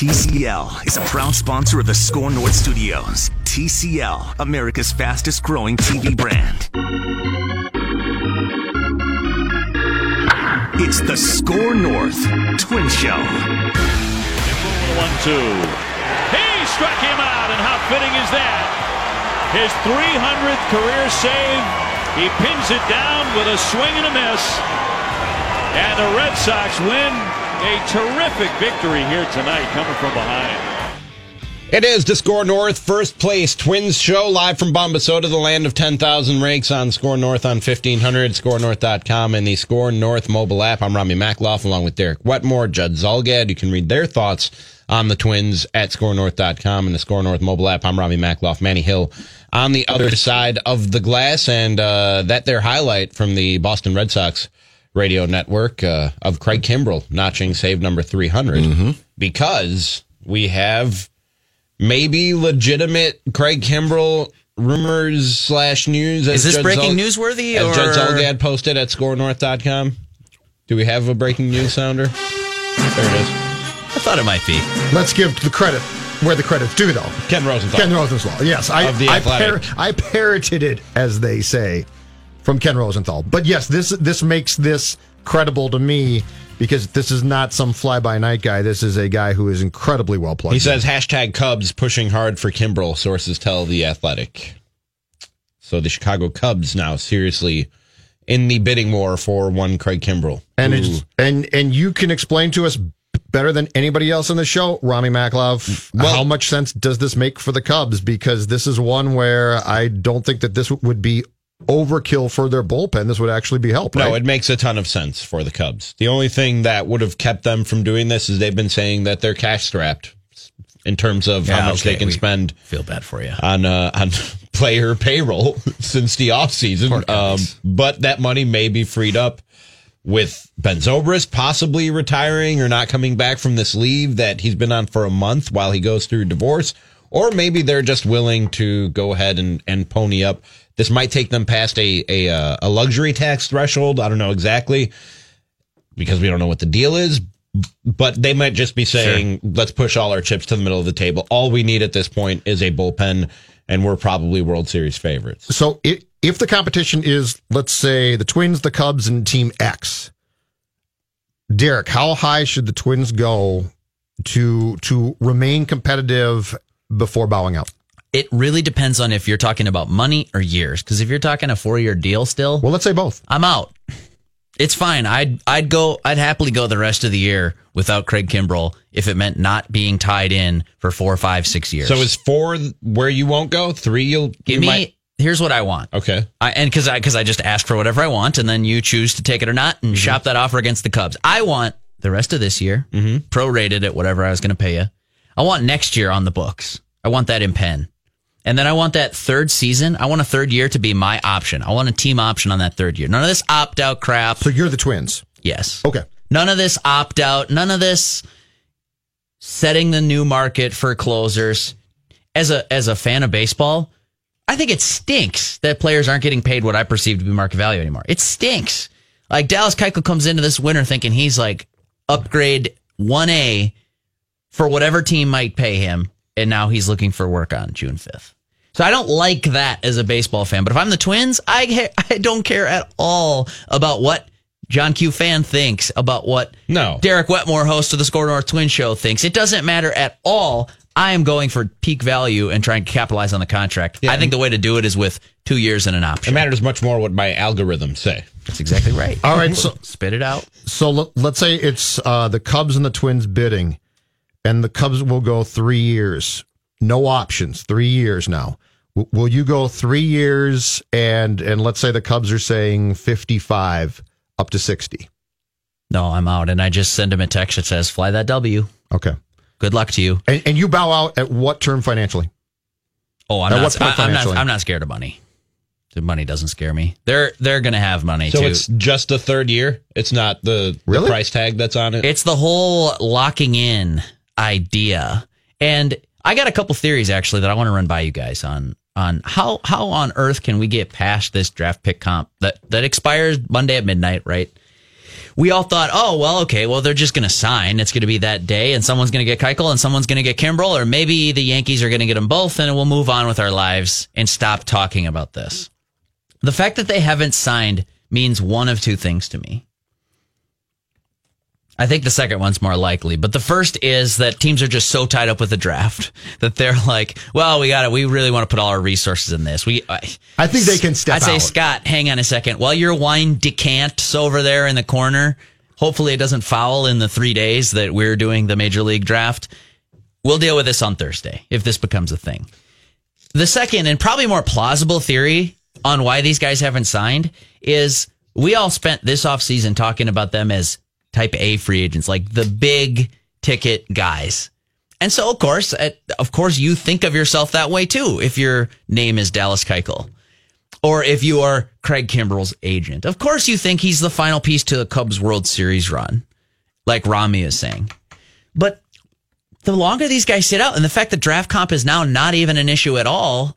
TCL is a proud sponsor of the Score North Studios. TCL, America's fastest growing TV brand. It's the Score North Twin Show. One, two. He struck him out, and how fitting is that? His 300th career save. He pins it down with a swing and a miss. And the Red Sox win a terrific victory here tonight coming from behind. It is Score North First Place Twins show live from Bombasota, the land of 10,000 rakes on Score North on 1500, scorenorth.com, and the Score North mobile app. I'm Rami Makloff along with Derek Wetmore, Judd Zulgad. You can read their thoughts on the Twins at scorenorth.com and the Score North mobile app. I'm Rami Makloff, Manny Hill on the other side of the glass, and uh, that their highlight from the Boston Red Sox radio network uh, of Craig Kimbrel notching save number 300 because we have maybe legitimate Craig Kimbrel rumors slash news. Is this Judd breaking Zul- newsworthy As or Judd Zulgad posted at scorenorth.com. Do we have a breaking news sounder? There it is. I thought it might be. Let's give the credit where the credit's due, though. Ken Rosenthal. Ken Rosenthal. Yes, I Of The I, Athletic. I parroted it as they say from Ken Rosenthal. But yes, this this makes this credible to me because this is not some fly by night guy. This is a guy who is incredibly well plugged. He says hashtag Cubs pushing hard for Kimbrel. Sources tell the Athletic. So the Chicago Cubs now seriously in the bidding war for one Craig Kimbrel. and it's, and and you can explain to us better than anybody else on the show, Rami Maklov, Well- how much sense does this make for the Cubs? Because this is one where I don't think that this would be overkill for their bullpen. This would actually be help. No, right? it makes a ton of sense for the Cubs. The only thing that would have kept them from doing this is they've been saying that they're cash strapped in terms of Yeah, how much okay, they can we- spend Feel bad for you. on uh, on player payroll since the offseason. Um, but that money may be freed up with Ben Zobrist possibly retiring or not coming back from this leave that he's been on for a month while he goes through divorce. Or maybe they're just willing to go ahead and, and pony up. This might take them past a, a uh, a luxury tax threshold. I don't know exactly because we don't know what the deal is. But they might just be saying, let's push all our chips to the middle of the table. All we need at this point is a bullpen, and we're probably World Series favorites. So i if the competition is, let's say, the Twins, the Cubs, and Team X, Derek, how high should the Twins go to to remain competitive before bowing out? It really depends on if you're talking about money or years. Because if you're talking a four year deal still, Well, let's say both. I'm out. It's fine. I'd I'd go. I'd happily go the rest of the year without Craig Kimbrel if it meant not being tied in for four, five, six years. So is four where you won't go? Three you'll give you me. might- Here's what I want. okay. I, and because I because I just ask for whatever I want, and then you choose to take it or not, and mm-hmm. shop that offer against the Cubs. I want the rest of this year mm-hmm. prorated at whatever I was going to pay you. I want next year on the books. I want that in pen, and then I want that third season. I want a third year to be my option. I want a team option on that third year. None of this opt out crap. So you're the Twins. Yes. Okay. None of this opt out. None of this setting the new market for closers. As a as a fan of baseball, I think it stinks that players aren't getting paid what I perceive to be market value anymore. It stinks. Like Dallas Keuchel comes into this winter thinking he's like upgrade one A for whatever team might pay him, and now he's looking for work on June fifth. So I don't like that as a baseball fan. But if I'm the Twins, I I don't care at all about what John Q fan thinks about what No. Derek Wetmore, host of the Score North Twin Show, thinks. It doesn't matter at all. I am going for peak value and trying to capitalize on the contract. I think the way to do it is with two years and an option. It matters much more what my algorithms say. That's exactly right. All right. So Spit it out. so let, let's say it's uh, the Cubs and the Twins bidding, and the Cubs will go three years, no options, three years now. W- will you go three years and and let's say the Cubs are saying fifty five up to sixty? No, I'm out. And I just send him a text that says, fly that W. Okay. Good luck to you. And, and you bow out at what term financially? Oh, I'm At not, what point I, am not. financially? I'm not scared of money. The money doesn't scare me. They're they're gonna have money So too. it's just the third year. It's not the, the price tag that's on it. It's the whole locking in idea. And I got a couple theories actually that I want to run by you guys on on how how on earth can we get past this draft pick comp that that expires Monday at midnight, right? we all thought, oh, well, okay, well, they're just going to sign. It's going to be that day, and someone's going to get Keuchel and someone's going to get Kimbrel, or maybe the Yankees are going to get them both, and we'll move on with our lives and stop talking about this. The fact that they haven't signed means one of two things to me. I think the second one's more likely, but the first is that teams are just so tied up with the draft that they're like, "Well, we got it. We really want to put all our resources in this." We, I, I think they can step I'd say, out. Scott, hang on a second. While your wine decants over there in the corner, hopefully it doesn't foul in the three days that we're doing the major league draft. We'll deal with this on Thursday if this becomes a thing. The second and probably more plausible theory on why these guys haven't signed is we all spent this offseason talking about them as type A free agents, like the big ticket guys. And so, of course, at, of course, you think of yourself that way too. If your name is Dallas Keuchel, or if you are Craig Kimbrel's agent, of course, you think he's the final piece to the Cubs World Series run, like Rami is saying. But the longer these guys sit out, and the fact that draft comp is now not even an issue at all.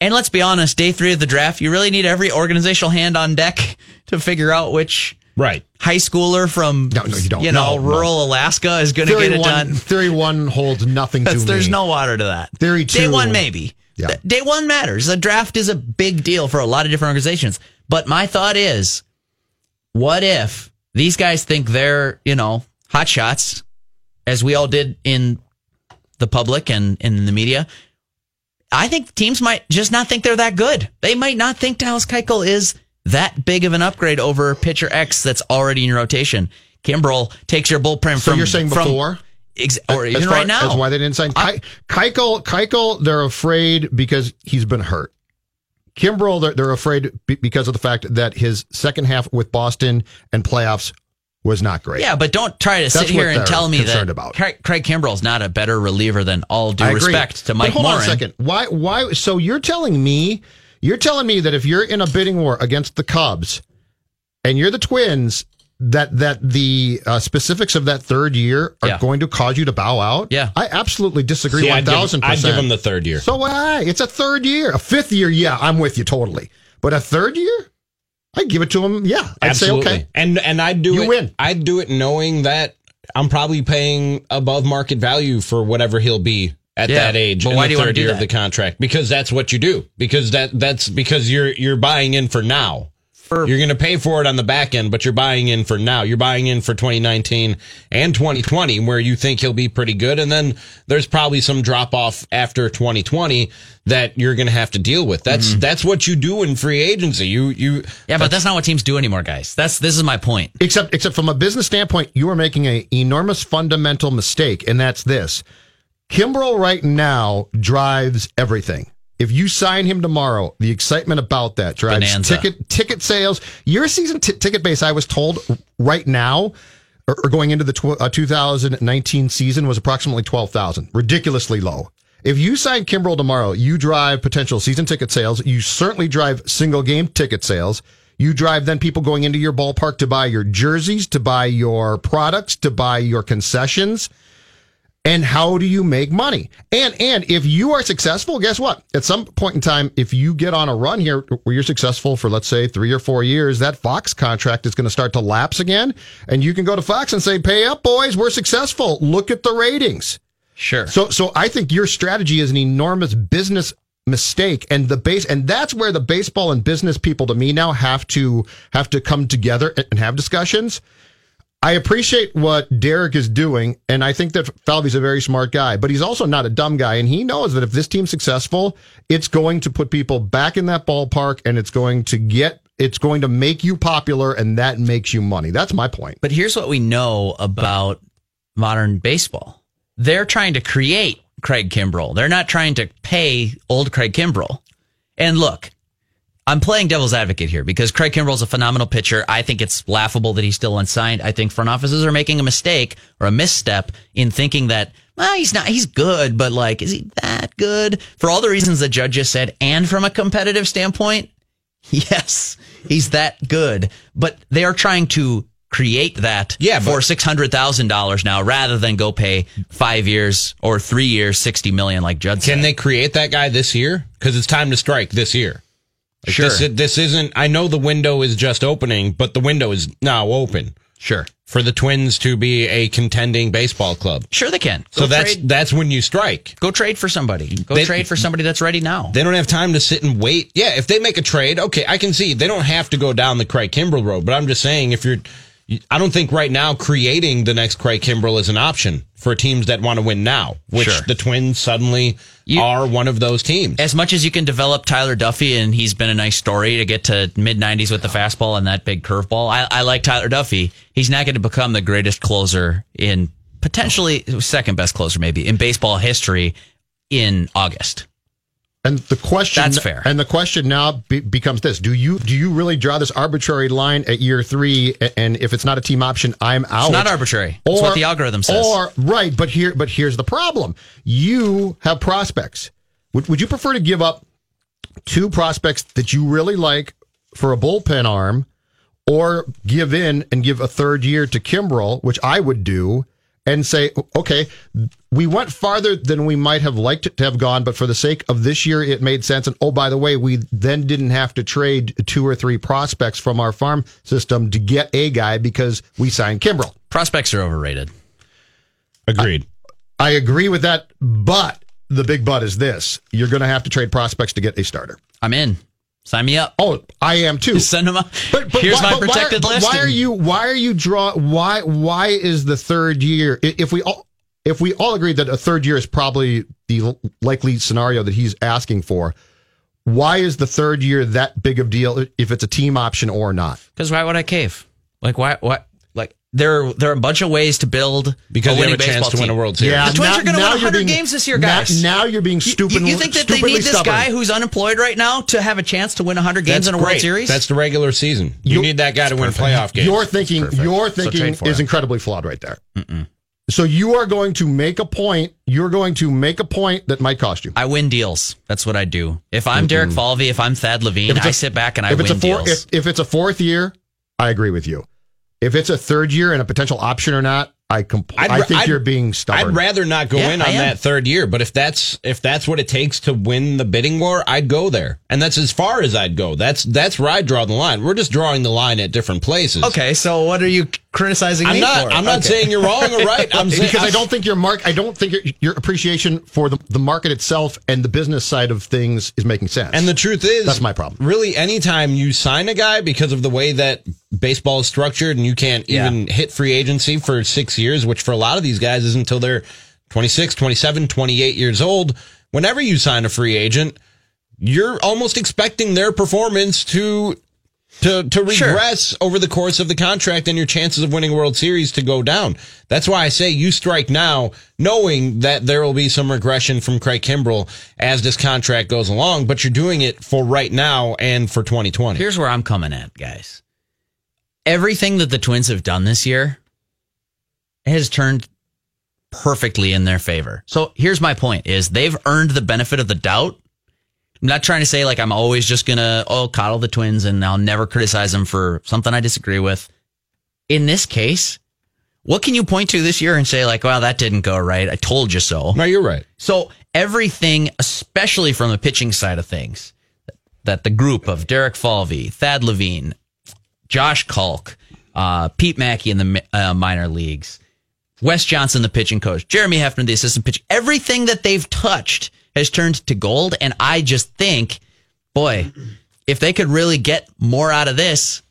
And let's be honest, day three of the draft, you really need every organizational hand on deck to figure out which Right. high schooler from No, no, you don't. you know No, no. rural Alaska is going to get it one, done. theory one holds nothing to there's me. no water to that. Theory Day two- one, maybe. Yeah. Day one matters. The draft is a big deal for a lot of different organizations. But my thought is, what if these guys think they're, you know, hot shots, as we all did in the public and in the media? I think teams might just not think they're that good. They might not think Dallas Keuchel is that big of an upgrade over pitcher X that's already in your rotation. Kimbrel takes your bullpen So from you're saying from- before? ex- or even far- right now. That's why they didn't sign Ke- Keuchel. Keuchel, they're afraid because he's been hurt. Kimbrel, they're, they're afraid because of the fact that his second half with Boston and playoffs was not great. Yeah, but don't try to sit here and tell me that about. Craig, Craig Kimbrel's not a better reliever than all due respect to Mike but hold Morin. on a second. Why? Why? So you're telling me, you're telling me that if you're in a bidding war against the Cubs, and you're the Twins, that that the uh, specifics of that third year are Yeah. going to cause you to bow out? Yeah. I absolutely disagree. See, One thousand I'd give him the third year. So why? It's a third year. A fifth year, yeah, I'm with you totally. But a third year, I'd give it to him. Yeah, I'd Absolutely. say okay. And and I'd do You it. win. I'd do it knowing that I'm probably paying above market value for whatever he'll be at Yeah, that age but in why the do you third do year of the contract because that's what you do because that that's because you're you're buying in for now. For- you're going to pay for it on the back end, but you're buying in for now. You're buying in for 2019 and 2020 where you think he'll be pretty good. And then there's probably some drop off after 2020 that you're going to have to deal with. That's, Mm-hmm. that's what you do in free agency. You, you, Yeah, but that's not what teams do anymore, guys. That's this is my point. Except, except from a business standpoint, you are making an enormous fundamental mistake, and that's this: Kimbrel right now drives everything. If you sign him tomorrow, the excitement about that drives Bonanza. ticket ticket sales. Your season t- ticket base, I was told, right now, or, or going into the tw- uh, 2019 season, was approximately 12,000. Ridiculously low. If you sign Kimbrel tomorrow, you drive potential season ticket sales. You certainly drive single game ticket sales. You drive then people going into your ballpark to buy your jerseys, to buy your products, to buy your concessions. And how do you make money? And and if you are successful, guess what? At some point in time, if you get on a run here where you're successful for let's say three or four years, that Fox contract is going to start to lapse again, and you can go to Fox and say, "Pay up, boys, we're successful. Look at the ratings." Sure. So so I think your strategy is an enormous business mistake and the base and that's where the baseball and business people to me now have to have to come together and have discussions. I appreciate what Derek is doing, and I think that Falvey's a very smart guy, but he's also not a dumb guy, and he knows that if this team's successful, it's going to put people back in that ballpark, and it's going to get, it's going to make you popular, and that makes you money. That's my point. But here's what we know about modern baseball. They're trying to create Craig Kimbrel. They're not trying to pay old Craig Kimbrel. And look, I'm playing devil's advocate here because Craig Kimbrel's a phenomenal pitcher. I think it's laughable that he's still unsigned. I think front offices are making a mistake or a misstep in thinking that well, he's not he's good, but like is he that good? For all the reasons that Judge just said, and from a competitive standpoint, yes, he's that good. But they are trying to create that Yeah, for six hundred thousand dollars now rather than go pay five years or three years sixty million like Judd said. Can they create that guy this year? Because it's time to strike this year. Like, Sure. This, this isn't. I know the window is just opening, but the window is now open. Sure. for the Twins to be a contending baseball club. Sure they can. So Go that's trade, that's when you strike. go trade for somebody. Go They- trade for somebody that's ready now. They don't have time to sit and wait. Yeah, if they make a trade, okay, I can see they don't have to go down the Craig Kimbrel road. But I'm just saying, if you're, I don't think right now creating the next Craig Kimbrel is an option for teams that want to win now, which Sure. the Twins suddenly You- are one of those teams. as much as you can develop Tyler Duffey, and he's been a nice story to get to mid 90s with the fastball and that big curveball. I, I like Tyler Duffey. He's not going to become the greatest closer in potentially second best closer, maybe in baseball history in August. And the question That's fair. And the question now be, becomes this: Do you do you really draw this arbitrary line at year three? And if it's not a team option, I'm out. It's not arbitrary. It's what the algorithm says. Or right, but here, but here's the problem: you have prospects. Would, would you prefer to give up two prospects that you really like for a bullpen arm, or give in and give a third year to Kimbrel, which I would do, and say, okay, we went farther than we might have liked it to have gone, but for the sake of this year, it made sense. And oh, by the way, we then didn't have to trade two or three prospects from our farm system to get a guy because we signed Kimbrel. Prospects are overrated. Agreed. I agree with that, but the big but is this: you're going to have to trade prospects to get a starter. I'm in. Sign me up. Oh, I am too. Send them up. But, but Here's why, my but why- protected but list. Why are you? Why are you draw? Why? Why is the third year? If we all, if we all agree that a third year is probably the likely scenario that he's asking for, why is the third year that big of deal? If it's a team option or not? Because why would I cave? Like why? What? Like there, there are a bunch of ways to build Because a you winning have a chance baseball to win team. a World Series. Yeah, The Twins now- are going to win 100 being- games this year, guys. now you're being stupid- You, you think that they stupidly need this stubborn. guy who's unemployed right now to have a chance to win 100 games That's in a World. Series? That's the regular season. You You- need that guy to win playoff games. Your thinking, your So thinking trade for is incredibly flawed right there. So you are going to make a point. You're going to make a point that might cost you. I win deals. That's what I do. If I'm Derek Falvey, if I'm Thad Levine, If it's I a- sit back and I if win a four, deals. if, if it's a fourth year, I agree with you. If it's a third year and a potential option or not, I comp- I'd I think I'd- you're being stubborn. I'd rather not go Yeah, in on that third year, but if that's if that's what it takes to win the bidding war, I'd go there, and that's as far as I'd go. That's that's where I draw the line. We're just drawing the line at different places. okay, so what are you criticizing I'm me not. I'm not Okay. saying you're wrong or right. I'm saying because I don't think your mark, I don't think your, your appreciation for the, the market itself and the business side of things is making sense. And the truth is, That's my problem. Really, anytime you sign a guy because of the way that baseball is structured, and you can't Yeah. even hit free agency for six years, which for a lot of these guys is until they're 26, 27, 28 years old. Whenever you sign a free agent, you're almost expecting their performance to to to Sure. regress over the course of the contract and your chances of winning a World Series to go down. That's why I say you strike now, knowing that there will be some regression from Craig Kimbrel as this contract goes along, but you're doing it for right now and for 2020. Here's where I'm coming at, guys. Everything that the Twins have done this year has turned perfectly in their favor. So here's my point is they've earned the benefit of the doubt. I'm not trying to say like I'm always just gonna oh coddle the twins and I'll never criticize them for something I disagree with. In this case, what can you point to this year and say like, well, that didn't go right. I told you so. No, you're right. So everything, especially from the pitching side of things, that the group of Derek Falvey, Thad Levine, Josh Kalk, uh, Pete Maki in the uh, minor leagues, Wes Johnson, the pitching coach, Jeremy Hefner, the assistant pitcher, everything that they've touched has turned to gold. And I just think, boy, if they could really get more out of this,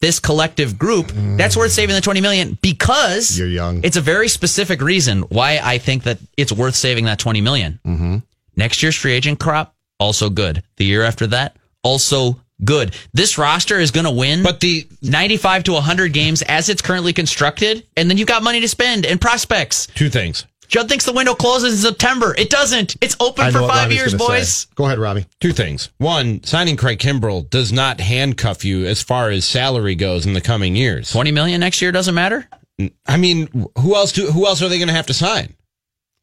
this collective group, that's worth saving the 20 million because You're young. It's a very specific reason why I think that it's worth saving that 20 million. Mm-hmm. Next year's free agent crop, also good. The year after that, also good. This roster is going to win But the 95 to 100 games as it's currently constructed, and then you've got money to spend and prospects. two things. Judd thinks the window closes in September. It doesn't. It's open I for five Robbie's years, boys. say. Go ahead, Robbie. Two things. One, signing Craig Kimbrel does not handcuff you as far as salary goes in the coming years. 20 million next year doesn't matter? I mean, who else do who else are they going to have to sign?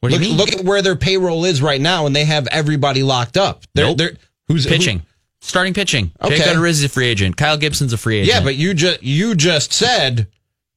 What do look, you mean? look at where their payroll is right now, and they have everybody locked up. They're, Nope. they're who's pitching. who- Starting pitching. Jake Okay. Odorizzi is a free agent. Kyle Gibson's a free agent. yeah, but you just you just said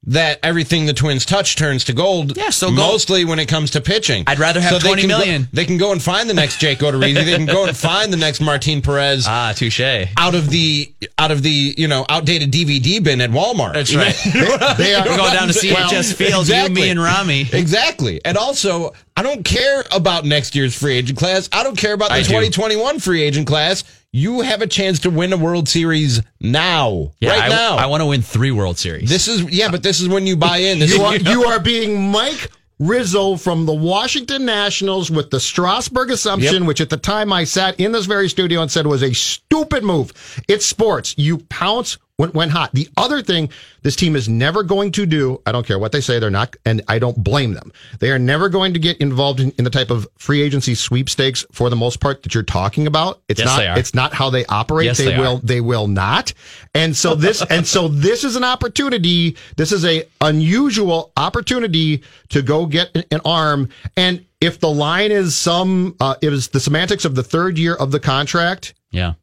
that everything the Twins touch turns to gold. Yeah, so go- mostly when it comes to pitching. I'd rather have they 20 can go- they can go and find the next Jake Odorizzi. they can go and find the next Martin Perez Ah, touche. out of the out of the you know outdated DVD bin at Walmart. That's right. They are We're going down to CHS Field, you, me, and Rami. Exactly. And also, I don't care about next year's free agent class. I don't care about the I do. 2021 free agent class. You have a chance to win a World Series now. Yeah, right I, now. I want to win three World Series. this is yeah, but this is when you buy in. This You is, are, you are being Mike Rizzo from the Washington Nationals with the Strasburg assumption, Yep. which at the time I sat in this very studio and said was a stupid move. It's sports. You pounce when, when hot. The other thing this team is never going to do, I don't care what they say, they're not, and I don't blame them. They are never going to get involved in, in the type of free agency sweepstakes for the most part that you're talking about. It's Yes, not, it's not how they operate. Yes, they, they will they will not. And so this and so this is an opportunity. This is a unusual opportunity to go get an- an arm. And if the line is some, uh, it is the semantics of the third year of the contract. yeah.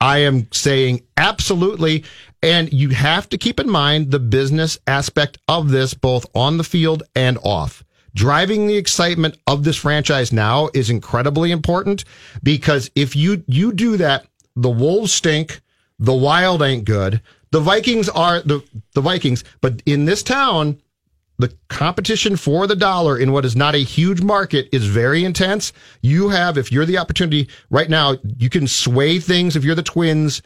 I am saying absolutely. And you have to keep in mind the business aspect of this, both on the field and off. Driving the excitement of this franchise now is incredibly important because if you, you do that, the Wolves stink. The Wild ain't good. The Vikings are the, the Vikings, but in this town, the competition for the dollar in what is not a huge market is very intense. You have, if you're the opportunity right now, you can sway things. If you're the twins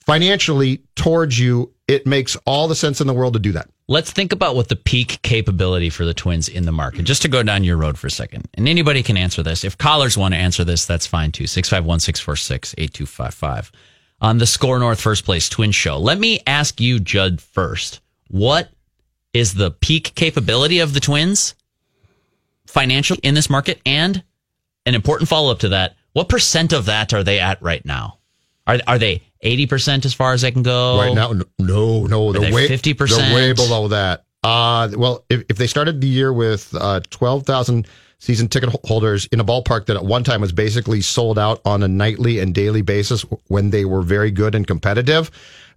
financially towards you, it makes all the sense in the world to do that. Let's think about what the peak capability for the Twins in the market. Just to go down your road for a second. And anybody can answer this. If callers want to answer this, that's fine too. 651 646 8255. On the Score North First Place Twin Show. Let me ask you, Judd, first. What is the peak capability of the Twins financially in this market? And an important follow up to that what percent of that are they at right now? Are, are they 80% as far as they can go? Right now, no, no, they're they way 50%? They're way below that. Uh, well, if, if they started the year with uh, twelve thousand season ticket holders in a ballpark that at one time was basically sold out on a nightly and daily basis when they were very good and competitive,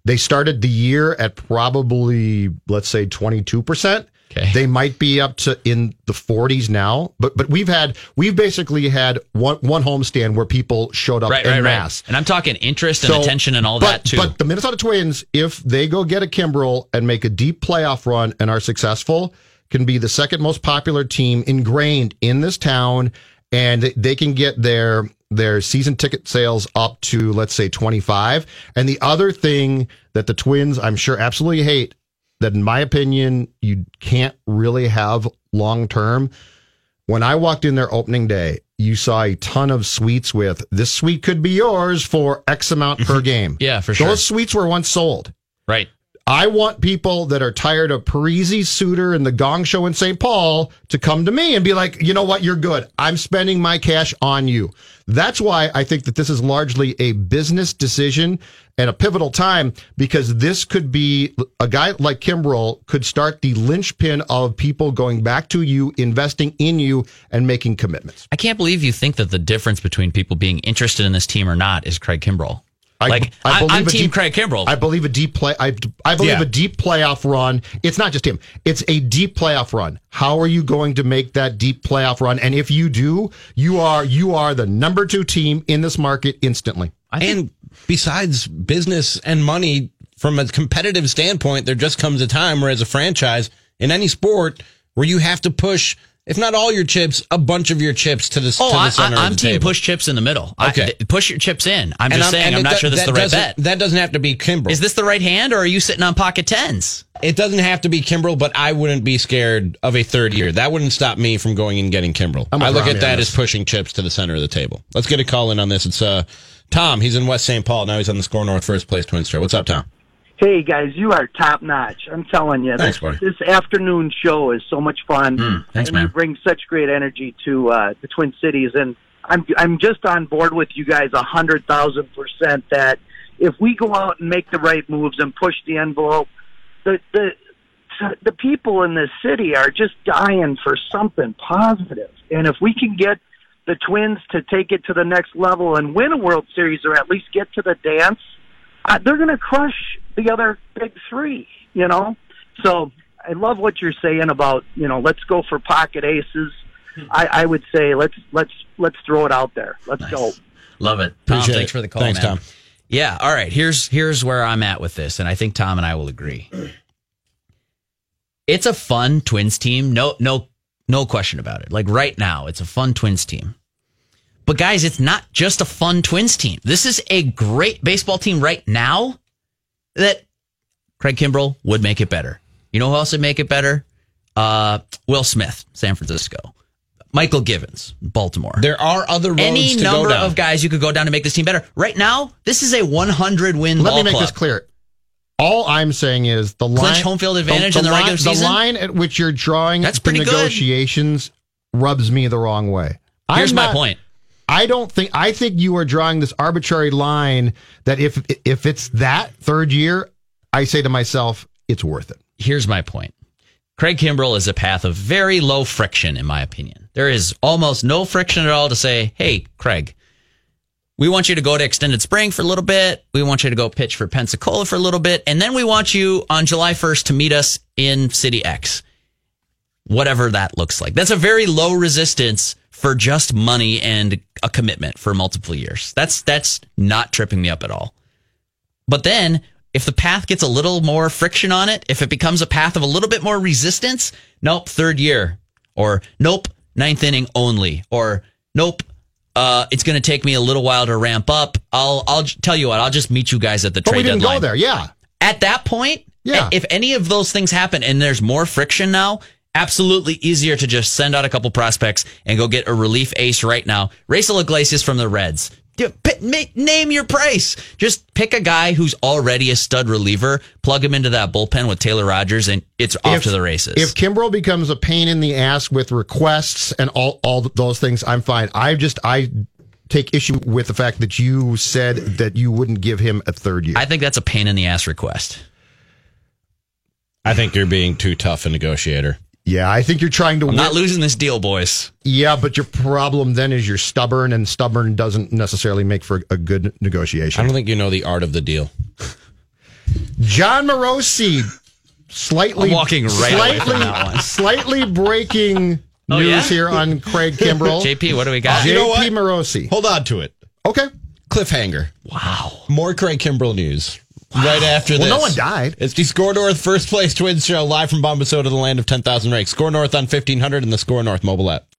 they started the year at probably let's say twenty two percent. Okay. They might be up to in the 40s now, but but we've had we've basically had one one homestand where people showed up Right, en right, masse. right. And I'm talking interest and So- attention and all but, that too. But the Minnesota Twins, if they go get a Kimbrel and make a deep playoff run and are successful, can be the second most popular team ingrained in this town, and they can get their their season ticket sales up to let's say 25. And the other thing that the Twins, I'm sure, absolutely hate that, in my opinion, you can't really have long term. When I walked in there opening day, you saw a ton of suites with this suite could be yours for X amount per game. Yeah, for sure. Those suites were once sold. right. I want people that are tired of Parise, Suter, and the Gong Show in St. Paul to come to me and be like, you know what, you're good. I'm spending my cash on you. That's why I think that this is largely a business decision and a pivotal time because this could be a guy like Kimbrel could start the linchpin of people going back to you, investing in you, and making commitments. I can't believe you think that the difference between people being interested in this team or not is Craig Kimbrel. I- like I I believe am a team deep- Craig Kimbrel. I believe a deep play. I, I believe Yeah. a deep playoff run. It's not just him. It's a deep playoff run. How are you going to make that deep playoff run? And if you do, you are you are the number two team in this market instantly. Think and besides business and money, from a competitive standpoint, there just comes a time where, as a franchise in any sport, where you have to push, if not all your chips, a bunch of your chips to the, Oh, to the center I, of I'm the team table. push chips in the middle. I- Okay. th- push your chips in. I'm And just saying. I'm not do- sure this is that the right doesn't- bet. That doesn't have to be Kimbrel. Is this the right hand, or are you sitting on pocket tens? it doesn't have to be Kimbrel, but I wouldn't be scared of a third year. That wouldn't stop me from going and getting Kimbrel. I'm with I look at that as pushing chips to the center of the table. Let's get a call in on this. It's uh, Tom. He's in West St. Paul. Now he's on the Score North First Place Twin Star. What's up, Tom? Hey guys, you are top notch. I'm telling you, Thanks, this, this afternoon show is so much fun. thanks, and man. You bring such great energy to uh, the Twin Cities, and I'm I'm just on board with you guys a hundred thousand percent. That if we go out and make the right moves and push the envelope, the the the people in this city are just dying for something positive. And if we can get the Twins to take it to the next level and win a World Series, or at least get to the dance uh, they're going to crush the other big three, you know? So I love what you're saying about you know let's go for pocket aces. Hmm. I, I would say let's let's let's throw it out there. Let's go. Love it. Tom, Appreciate thanks it. for the call. Thanks, man. Tom. Yeah. All right. Here's here's where I'm at with this, and I think Tom and I will agree. It's a fun Twins team. No, no, no question about it. Like right now, it's a fun Twins team. But guys, it's not just a fun Twins team. This is a great baseball team right now that Craig Kimbrel would make it better. You know who else would make it better? Uh, Will Smith, San Francisco. Mychal Givens, Baltimore There are other roads any to number go down. of guys you could go down to make this team better. Right now, this is a 100 win Let ball me make club. this clear. All I'm saying is the line Clinch home field advantage in the line, regular season? The line at which you're drawing That's the pretty good. negotiations rubs me the wrong way. Here's I'm my not- point. I don't think I think you are drawing this arbitrary line that if if it's that third year, I say to myself, it's worth it. Here's my point. Craig Kimbrel is a path of very low friction, in my opinion. There is almost no friction at all to say, hey, Craig, we want you to go to extended spring for a little bit. We want you to go pitch for Pensacola for a little bit. And then we want you on July 1st to meet us in City X. Whatever that looks like. That's a very low resistance for just money and a commitment for multiple years. That's that's not tripping me up at all. But then if the path gets a little more friction on it, if it becomes a path of a little bit more resistance, nope, third year. Or nope, ninth inning only. Or nope, uh, it's going to take me a little while to ramp up. I'll I'll j- tell you what. I'll just meet you guys at the But trade we didn't deadline. go there. Yeah. At that point, Yeah. if any of those things happen and there's more friction now, absolutely easier to just send out a couple prospects and go get a relief ace right now. Raisel Iglesias from the Reds. Do- pick- ma- Name your price. Just pick a guy who's already a stud reliever, plug him into that bullpen with Taylor Rogers, and it's off If- to the races. If Kimbrel becomes a pain in the ass with requests and all all those things, I'm fine. I just I take issue with the fact that you said that you wouldn't give him a third year. I think that's a pain in the ass request. I think you're being too tough a negotiator. Yeah, I think you're trying to I'm win. not losing this deal, boys. yeah, but your problem then is you're stubborn, and stubborn doesn't necessarily make for a good negotiation. I don't think you know the art of the deal. Jon Morosi, slightly I'm walking right away slightly, from that one. slightly breaking Oh, news yeah? here on Craig Kimbrel. JP, what do we got? Oh, you know? JP Morosi. Hold on to it. Okay. Cliffhanger. Wow. More Craig Kimbrel news. Right after Well, this. no one died. It's the Score North First Place Twins Show live from Bombasota, the land of 10,000 rakes. Score North on 1500 and the Score North mobile app.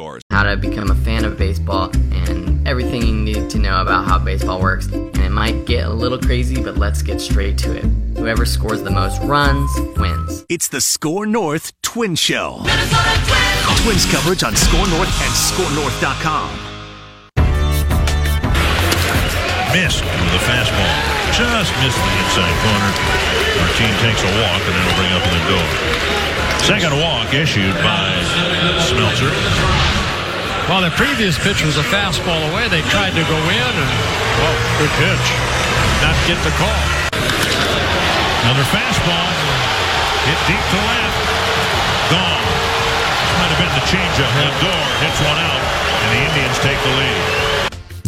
yours. how to become a fan of baseball and everything you need to know about how baseball works. And it might get a little crazy, but let's get straight to it. Whoever scores the most runs wins. It's the Score North Twin Show. Twins coverage on Score North and ScoreNorth.com. Missed with a fastball. Just missed the inside corner. Martine takes a walk and it'll bring up the door. Second walk issued by Smeltzer. While the previous pitch was a fastball away, they tried to go in and, well, good pitch. Not get the call. Another fastball. Hit deep to left. Gone. Might have been the changeup. Lindor hits one out, and the Indians take the lead.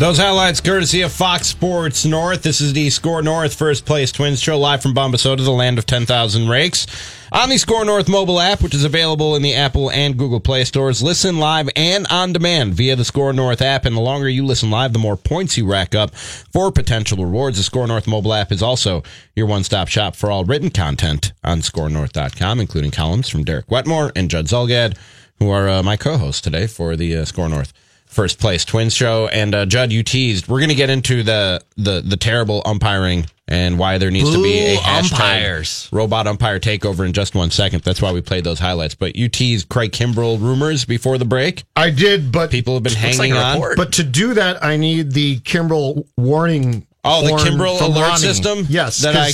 Those highlights courtesy of Fox Sports North. This is the Score North First Place Twins Show live from Bombasota, the land of 10,000 rakes. On the Score North mobile app, which is available in the Apple and Google Play stores, listen live and on demand via the Score North app. And the longer you listen live, the more points you rack up for potential rewards. The Score North mobile app is also your one stop shop for all written content on scorenorth.com, including columns from Derek Wetmore and Judd Zulgad, who are uh, my co hosts today for the uh, Score North first place twins show and uh, judd you teased we're going to get into the, the the terrible umpiring and why there needs to be a hashtag umpires. robot umpire takeover in just one second that's why we played those highlights but you teased craig kimbrell rumors before the break I did, but people have been Looks like hanging a on report. But to do that, I need the Kimbrel warning. Oh, the horn Kimbrel from alert Ronnie. system? Yes, That I-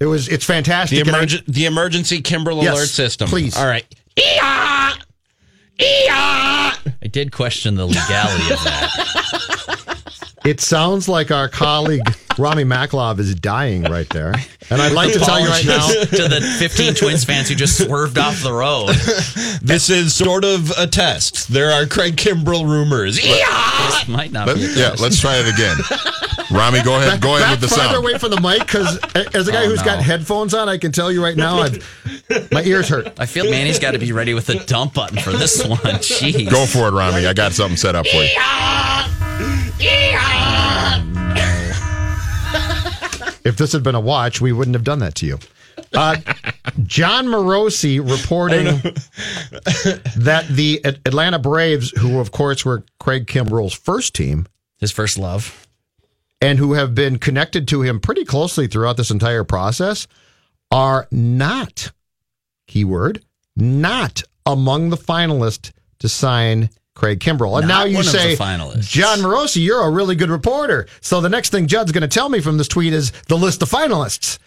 It was. It's fantastic. The, and I- the emergency Kimbrel Yes, alert system. please. All right. Ee-ah! Ee-ah! I did question the legality of that. It sounds like our colleague Rami Maklov is dying right there. And I'd like to tell you right now, to the 15 Twins fans who just swerved off the road. This is sort of a test. There are Craig Kimbrel rumors. Ee-ah! This might not Let- be. A yeah, let's try it again. Rami, go ahead. Go ahead back with the farther sound. away from the mic because as a guy Oh, who's no. got headphones on, I can tell you right now, I've, my ears hurt. I feel Manny's got to be ready with the dump button for this one. Jeez. Go for it, Rami. I got something set up for you. If this had been a watch, we wouldn't have done that to you. Uh, Jon Morosi reporting that the Atlanta Braves, who of course were Craig Kimbrel's first team, His first love. And who have been connected to him pretty closely throughout this entire process, are not, keyword, not among the finalists to sign Craig Kimbrel. And Not now you one of the say, finalists. Jon Morosi, you're a really good reporter. So the next thing Judd's going to tell me from this tweet is the list of finalists.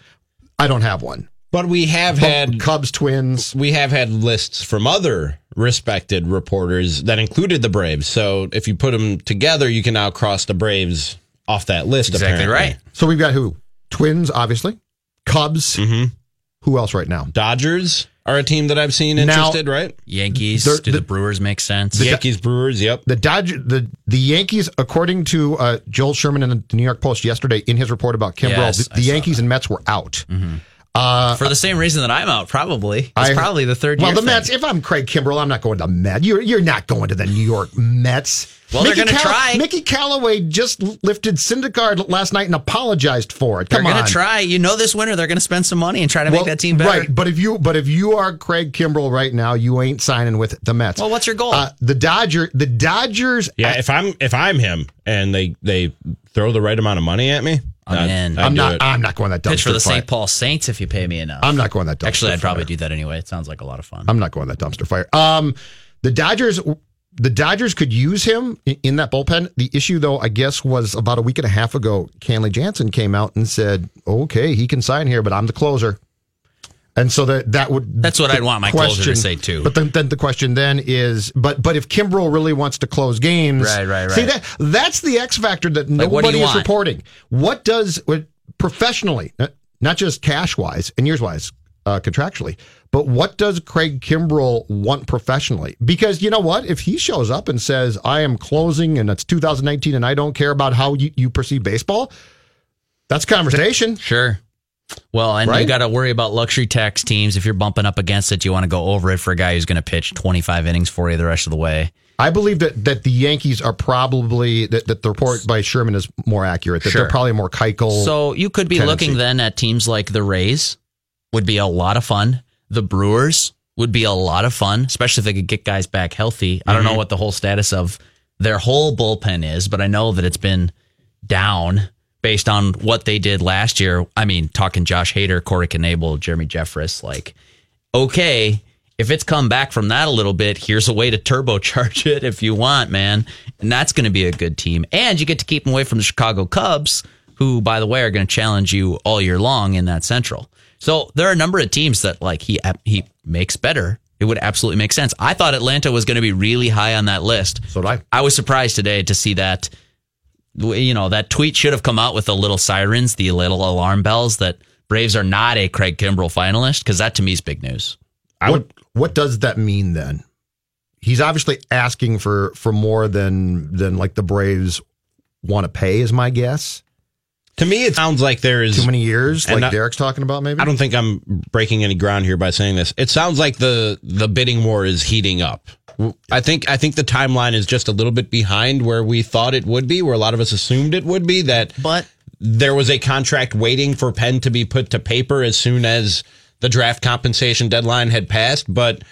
I don't have one. But we have had Cubs, Twins. we have had lists from other respected reporters that included the Braves. So if you put them together, you can now cross the Braves off that list. Exactly apparently. right. So we've got who? Twins, obviously. Cubs. Mm-hmm. Who else right now? Dodgers are a team that I've seen Now- interested. right? Yankees. They're- do the, Brewers make sense? Yankees, Brewers. Yep. The Dodger, the the Yankees, according to uh, Joel Sherman in the New York Post yesterday, in his report about Kimbrel, Yes, the, the saw Yankees and Mets were out. Uh, For the same reason that I'm out, probably. It's I- probably the third well, year. the thing. Mets. If I'm Craig Kimbrel, I'm not going to the Mets. You're you're not going to the New York Mets. Well, they're gonna try. Mickey Callaway just lifted Syndergaard last night and apologized for it. Come on. they're going to try. You know, this winter they're going to spend some money and try to Well, make that team better. Right, but if you but if you are Craig Kimbrel right now, you ain't signing with the Mets. Well, what's your goal? Uh, the Dodger, the Dodgers. Yeah. If I'm if I'm him and they they throw the right amount of money at me, I'm in. I'd I'm not. it. I'm not going that dumpster fire. Pitch for the fire. St. Paul Saints if you pay me enough. I'm not going that dumpster. Actually, I'd probably fire. do that anyway. It sounds like a lot of fun. I'm not going that dumpster fire. Um, the Dodgers, the Dodgers could use him in, in that bullpen. The issue, though, I guess, was about a week and a half ago. Kenley Jansen came out and said, "Okay, he can sign here, but I'm the closer." And so that that would That's what I'd want my question, closer to say, too. But then, then the question then is, but but if Kimbrel really wants to close games, Right, right, right. See that that's the X factor that Like, nobody is want? reporting. What does what, professionally, not- not just cash wise and years wise, uh, contractually, but what does Craig Kimbrel want professionally? Because you know what, if he shows up and says, "I am closing and it's 2019 and I don't care about how you, you perceive baseball," that's conversation. Sure. Well, and you got to worry about luxury tax teams. If you're bumping up against it, you want to go over it for a guy who's going to pitch 25 innings for you the rest of the way. I believe that, that the Yankees are probably that, that the report by Sherman is more accurate. That Sure. they're probably more Keuchel. So you could be tendency. looking then at teams like the Rays would be a lot of fun. The Brewers would be a lot of fun, especially if they could get guys back healthy. I don't know mm-hmm. what the whole status of their whole bullpen is, but I know that it's been down based on what they did last year. I mean, talking Josh Hader, Corey Knebel, Jeremy Jeffress, like, okay, if it's come back from that a little bit, here's a way to turbocharge it if you want, man. And that's going to be a good team. And you get to keep them away from the Chicago Cubs, who, by the way, are going to challenge you all year long in that Central. So there are a number of teams that like he he makes better. It would absolutely make sense. I thought Atlanta was going to be really high on that list. So did I. I was surprised today to see that. You know that tweet should have come out with the little sirens, the little alarm bells that Braves are not a Craig Kimbrel finalist because that to me is big news. what what does that mean then? He's obviously asking for for more than than like the Braves want to pay. Is my guess. To me, it sounds like there is Too many years, like not- Derek's talking about. Maybe I don't think I'm breaking any ground here by saying this. It sounds like the the bidding war is heating up. I think I think the timeline is just a little bit behind where we thought it would be, where a lot of us assumed it would be. That But there was a contract waiting for pen to be put to paper as soon as the draft compensation deadline had passed. But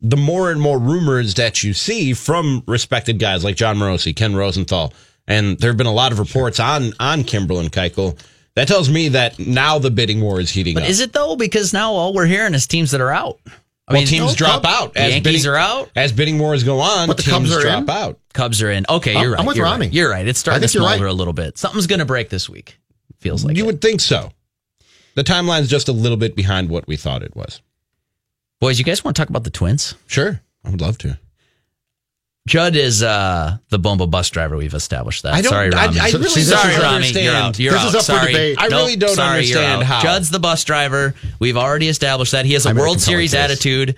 the more and more rumors that you see from respected guys like Jon Morosi, Ken Rosenthal, and there have been a lot of reports on on Kimbrel and Keuchel. That tells me that now the bidding war is heating up. but up. is it though? Because now all we're hearing is teams that are out. I well, mean, teams no, drop Cub- out. As Yankees bidding, are out. As bidding wars go on, But the teams Cubs are drop in? out. Cubs are in. Okay, I'm- you're right. I'm with you're Rami. Right. You're right. It's starting to think you're smolder right. a little bit. Something's going to break this week. Feels like You it. would think so. The timeline's just a little bit behind what we thought it was. Boys, you guys want to talk about the Twins? Sure, I would love to. Judd is uh, the Bomba bus driver. We've established that. I don't- sorry, I- Rami. I really sorry, don't Rami. understand. You're out. You're This out. is up for debate. I really don't sorry, understand how. Judd's the bus driver. We've already established that he has a I a World Series case. attitude.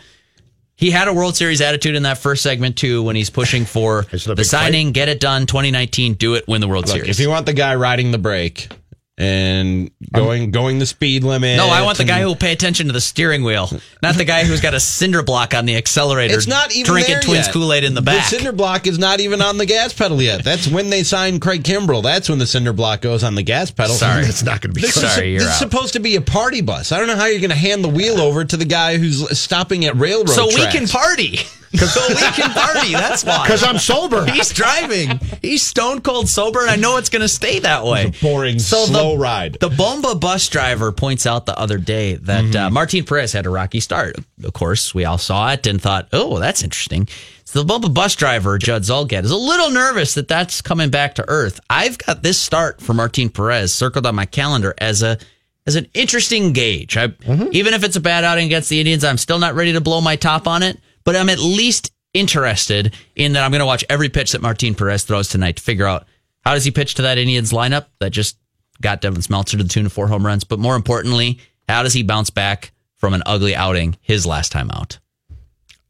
He had a World Series attitude in that first segment too, when he's pushing for the signing, get it done, 2019, do it, win the World Look, Series. if you want the guy riding the brake and going going the speed limit, no, I want the guy who will pay attention to the steering wheel, not the guy who's got a cinder block on the accelerator. It's not even drinking there Twins yet. Kool Aid in the back. The cinder block is not even on the gas pedal yet. That's when they signed Craig Kimbrel. That's when the cinder block goes on the gas pedal. Sorry. It's not going to be This good. is, Sorry, you're this is supposed to be a party bus. I don't know how you're going to hand the wheel over to the guy who's stopping at railroad so we can party. So we can party. That's why. Because I'm sober. He's driving. He's stone cold sober, and I know it's going to stay that way. boring, slow ride. The Bomba bus driver points out the other day that Mm-hmm. uh, Martin Perez had a rocky start. Of course, we all saw it and thought, oh, that's interesting. So the Bomba bus driver, Judd Zulgad, is a little nervous that that's coming back to earth. I've got this start for Martin Perez circled on my calendar as a as an interesting gauge. I, Mm-hmm. Even if it's a bad outing against the Indians, I'm still not ready to blow my top on it, but I'm at least interested in that I'm going to watch every pitch that Martin Perez throws tonight to figure out how does he pitch to that Indians lineup that just got Devin Smeltzer to the tune of four home runs, but more importantly, how does he bounce back from an ugly outing his last time out?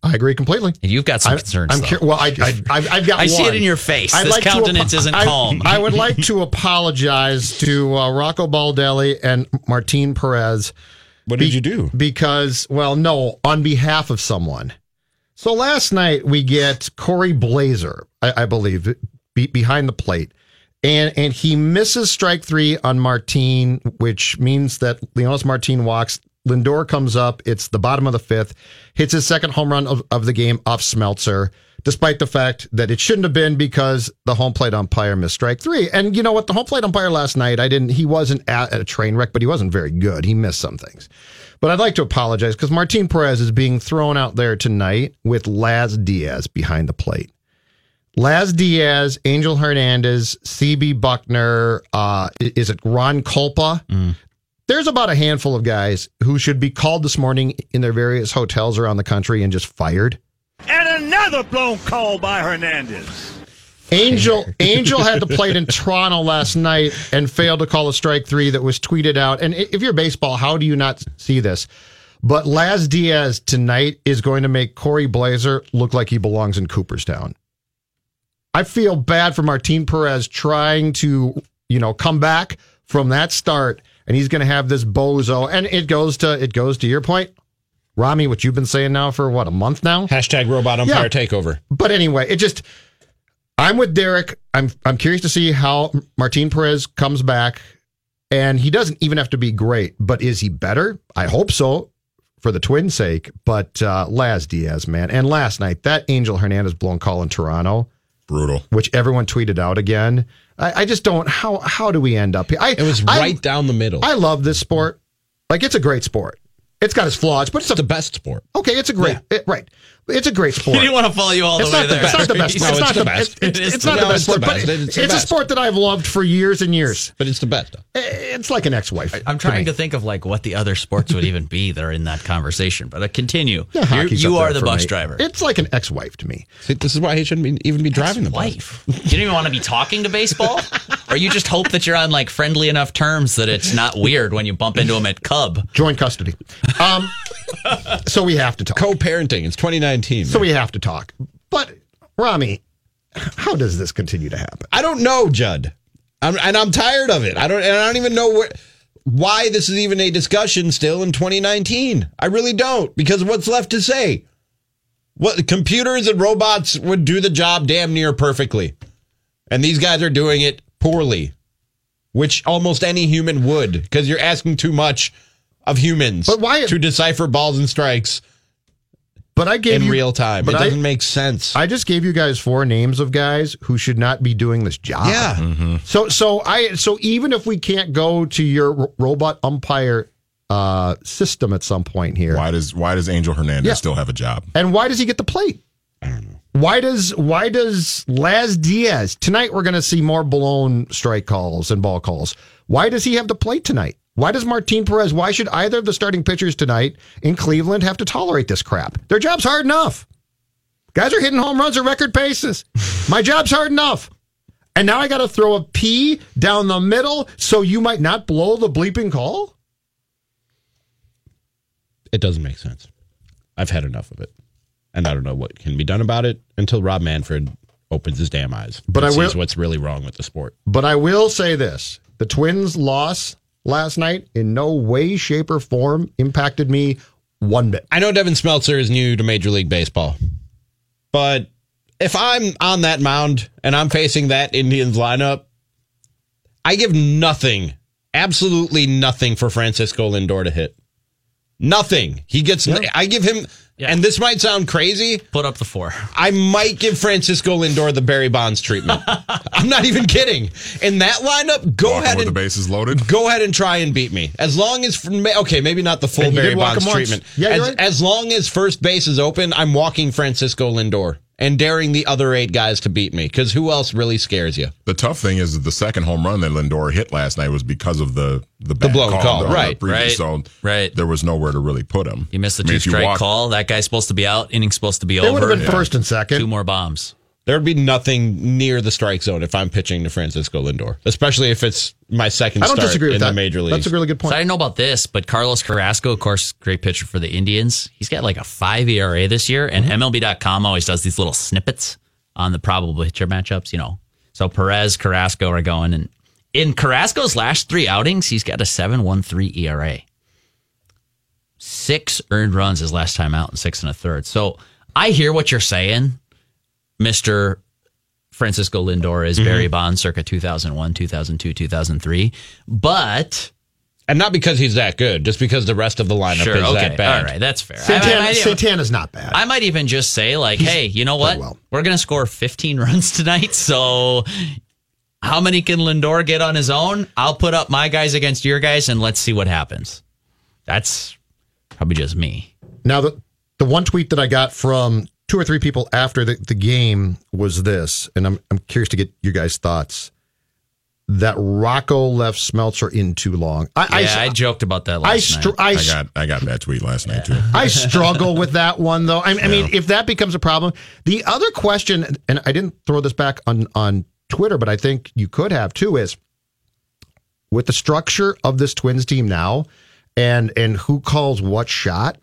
I agree completely. And you've got some I- concerns. I'm cur- well, I, I, I've, I've got I see it in your face. I'd This like to countenance apo- isn't I- calm. I would like to apologize to uh, Rocco Baldelli and Martin Perez. What did you do? Because, well, no, on behalf of someone. So last night we get Cory Blaser, I, I believe, be, behind the plate. And and he misses strike three on Martine, which means that Leonys Martin walks. Lindor comes up. It's the bottom of the fifth, hits his second home run of, of the game off Smeltzer, despite the fact that it shouldn't have been because the home plate umpire missed strike three. And you know what? The home plate umpire last night, I didn't, he wasn't at a train wreck, but he wasn't very good. He missed some things. But I'd like to apologize because Martin Perez is being thrown out there tonight with Laz Diaz behind the plate. Laz Diaz, Angel Hernandez, CB Bucknor, uh, is it Ron Kulpa? There's about a handful of guys who should be called this morning in their various hotels around the country and just fired. And another blown call by Hernandez. Angel Angel had the plate in Toronto last night and failed to call a strike three that was tweeted out. And if you're baseball, how do you not see this? But Laz Diaz tonight is going to make Cory Blaser look like he belongs in Cooperstown. I feel bad for Martin Perez trying to, you know, come back from that start, and he's going to have this bozo. And it goes to it goes to your point, Ramie, what you've been saying now for what a month now. Hashtag robot umpire Yeah. takeover. But anyway, it just I'm with Derek. I'm I'm curious to see how Martin Perez comes back. And he doesn't even have to be great, but is he better? I hope so for the twins' sake. But uh Laz Diaz, man. And last night, that Angel Hernandez blown call in Toronto, Brutal. which everyone tweeted out again. I, I just don't how how do we end up here? I, It was I- right down the middle. I love this sport. Like it's a great sport. It's got its flaws, but it's a the best sport. okay. It's a great it- right. It's a great sport. He didn't want to follow you all It's the way the, there. it's not the best. No, it's, it's not the the best. It's, it's, It is it's the not the best sport, it's but it's, It's the a sport that I've loved for years and years. But it's the best. It's like an ex-wife. I'm trying to think of like what the other sports would even be that are in that conversation. But uh, continue. Yeah, You're- hockey's you up are there the bus me. driver. It's like an ex-wife to me. See, this is why he shouldn't be, even be driving the bus. wife. You don't even want to be talking to baseball, or you just hope that you're on like friendly enough terms that it's not weird when you bump into him at Cub. Joint custody. Um, so we have to talk. Co-parenting. It's 2019. So we have to talk. But Ramie, how does this continue to happen? I don't know, Judd. I'm, and I'm tired of it. I don't. And I don't even know where, why this is even a discussion still in 2019. I really don't because what's left to say? What computers and robots would do the job damn near perfectly, and these guys are doing it poorly, which almost any human would because you're asking too much of humans. But why- to decipher balls and strikes But I gave in you, real time? But it I, doesn't make sense. I just gave you guys four names of guys who should not be doing this job. yeah. So so I so even if we can't go to your r- robot umpire uh, system at some point here, Why does Why does Angel Hernandez Yeah. still have a job? and why does he get the plate? I don't know. Why does why does Laz Diaz tonight? We're going to see more blown strike calls and ball calls. Why does he have the plate tonight? Why does Martin Perez, why should either of the starting pitchers tonight in Cleveland have to tolerate this crap? Their job's hard enough. Guys are hitting home runs at record paces. My job's hard enough. And now I got to throw a P down the middle so you might not blow the bleeping call? It doesn't make sense. I've had enough of it. And I don't know what can be done about it until Rob Manfred opens his damn eyes. But and I will- what's really wrong with the sport. But I will say this the Twins' loss last night in no way, shape, or form impacted me one bit. I know Devin Smeltzer is new to Major League Baseball, but if I'm on that mound and I'm facing that Indians lineup, I give nothing, absolutely nothing for Francisco Lindor to hit. Nothing. He gets, I give him, and this might sound crazy. Put up the four. I might give Francisco Lindor the Barry Bonds treatment. I'm not even kidding. In that lineup, go Walking ahead with and the bases loaded. Go ahead and try and beat me. As long as okay, maybe not the full And Barry Bonds treatment. Yeah, as, right. as long as first base is open, I'm walking Francisco Lindor and daring the other eight guys to beat me. Because who else really scares you? The tough thing is that the second home run that Lindor hit last night was because of the the, bad blown call, on the right, previous- right, So right. there was nowhere to really put him. You missed the I mean, two if you strike walk- call. That guy's supposed to be out. Inning's supposed to be They over. would have been first and second. Two more bombs. There'd be nothing near the strike zone if I'm pitching to Francisco Lindor, especially if it's my second I don't start disagree with in that. the major leagues. That's a really good point. So I didn't know about this, but Carlos Carrasco, of course, great pitcher for the Indians. He's got like a five ERA this year, and Mm-hmm. MLB.com always does these little snippets on the probable pitcher matchups. You know, so Perez, Carrasco are going, and in Carrasco's last three outings, he's got a seven one three ERA. Six earned runs his last time out, and six and a third. So I hear what you're saying, Mister Francisco Lindor is mm-hmm. Barry Bonds circa 2001, 2002, 2003. But and not because he's that good, just because the rest of the lineup sure, is okay, that bad. all right, that's fair. I- I- Santana, I- Santana's not bad. I might even just say like, hey, you know what? well. We're going to score 15 runs tonight. So how many can Lindor get on his own? I'll put up my guys against your guys and let's see what happens. That's probably just me. Now, the, the one tweet that I got from two or three people after the, the game was this, and I'm, I'm curious to get your guys' thoughts. That Rocco left Smeltzer in too long. I, Yeah, I, I, joked about that I, str- night. I, I got I got that tweet last night too. I struggle with that one though. I, I mean, if that becomes a problem, the other question, and I didn't throw this back on on Twitter, but I think you could have too, is with the structure of this Twins team now, and and who calls what shot.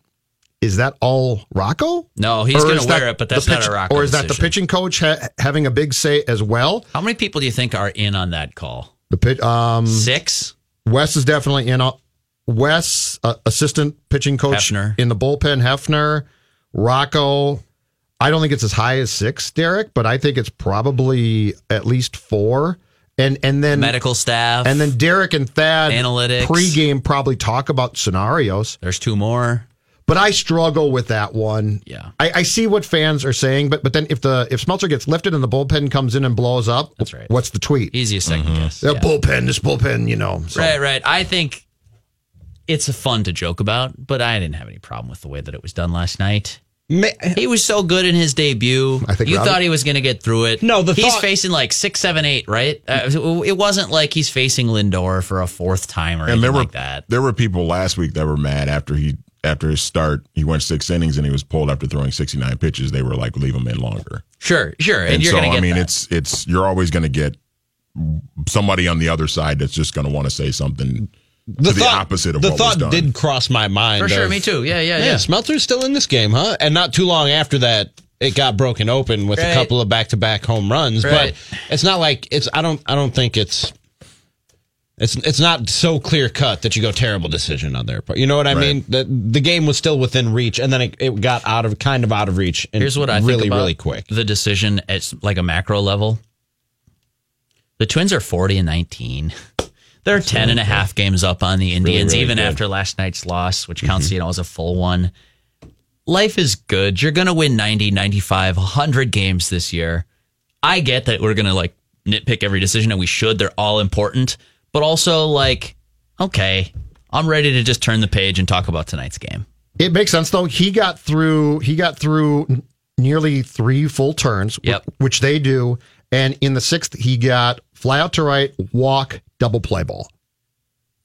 Is that all Rocco? No, he's gonna wear that it, but that's not pitch- a Rocco Or is that the pitching coach ha- having a big say as well? How many people do you think are in on that call? The pitch, um, Six? Wes is definitely in. on- Wes, uh, assistant pitching coach Hefner. in the bullpen. Hefner, Rocco. I don't think it's as high as six, Derek, but I think it's probably at least four. And and then Medical staff. and then Derek and Thad Analytics. pregame probably talk about scenarios. There's two more. But I struggle with that one. Yeah. I, I see what fans are saying, but but then if the if Smeltzer gets lifted and the bullpen comes in and blows up, That's right. What's the tweet? Easiest 2nd guess. The Yeah. bullpen, this bullpen, you know. so- Right, right. I think it's a fun to joke about, but I didn't have any problem with the way that it was done last night. Ma- He was so good in his debut. I think you Robbie- thought he was going to get through it. No, the he's thought- facing like six, seven, eight, right? Uh, it wasn't like he's facing Lindor for a fourth time or And anything there were like that. there were people last week that were mad after he after his start. He went six innings and he was pulled after throwing sixty nine pitches. They were like, leave him in longer. Sure, sure, and, And, you're so going to get I mean, that. it's it's you're always going to get somebody on the other side that's just going to want to say something to the opposite of the what thought was done. did cross my mind. for sure. of, Me too. Yeah, yeah, Man, yeah. Smeltzer's still in this game, huh? And not too long after that, it got broken open with Right. a couple of back-to-back home runs. Right. But it's not like it's. I don't. I don't think it's. It's it's not so clear cut that you go terrible decision on their part. You know what I Right. mean? The the game was still within reach, and then it, it got out of kind of out of reach. And Here's what I really think about really quick. the decision at like a macro level. The Twins are 40 and 19. They're 10 and a half games up on the Indians, really even good. after last night's loss, which mm-hmm. counts, you know, as a full one. Life is good. You're going to win 90, 95, 100 games this year. I get that we're going to like nitpick every decision and we should. They're all important. But also, like, okay, I'm ready to just turn the page and talk about tonight's game. It makes sense though. He got through. He got through nearly three full turns, Yep. which they do. And in the sixth, he got fly out to right, walk, double play ball.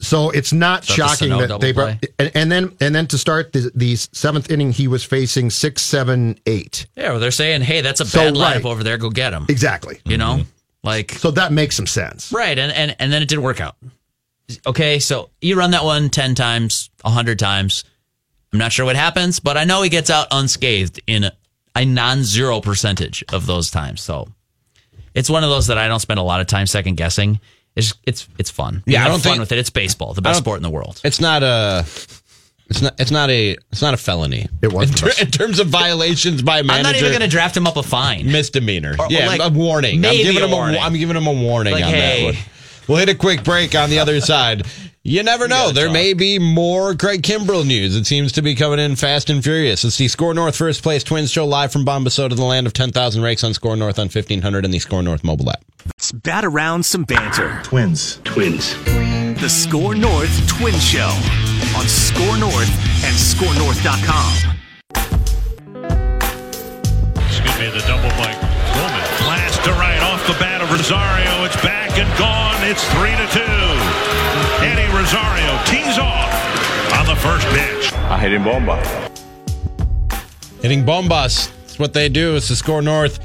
So it's not Is that the shocking that they brought, and, and then and then to start the, the seventh inning, he was facing six, seven, eight. Yeah, well, they're saying, hey, that's a So, bad lineup right. over there. Go get him. Exactly. You know, mm-hmm. Like So that makes some sense. right, and and and then it didn't work out. Okay, so you run that one 10 times, 100 times. I'm not sure what happens, but I know he gets out unscathed in a, a non-zero percentage of those times. So it's one of those that I don't spend a lot of time second guessing. It's it's it's fun. You Yeah, I don't fun think- with it. It's baseball, the best sport in the world. It's not a. It's not. It's not a. It's not a felony. It was in, ter- in terms of violations by manager. I'm not even going to draft him up a fine. misdemeanor. Or- or yeah, like, a warning. I'm maybe giving a him warning. A, I'm giving him a warning Like, on hey. that one. We'll hit a quick break on the other side. You never know. There may be more Craig Kimbrel news. It seems to be coming in fast and furious. It's the SKOR North First Place Twins show live from Bombasota, the land of 10,000 rakes on SKOR North on 1500 and the SKOR North mobile app. Let's bat around some banter. Twins. Twins. The SKOR North Twin Show on SKOR North and SKORNorth.com. Excuse me, the double by Roman. Blast to right off the bat of Rosario. It's back and gone. It's three to two. Eddie Rosario tees off on the first pitch. I hit him bomba. Hitting Bombas. That's what they do. It's the SKOR North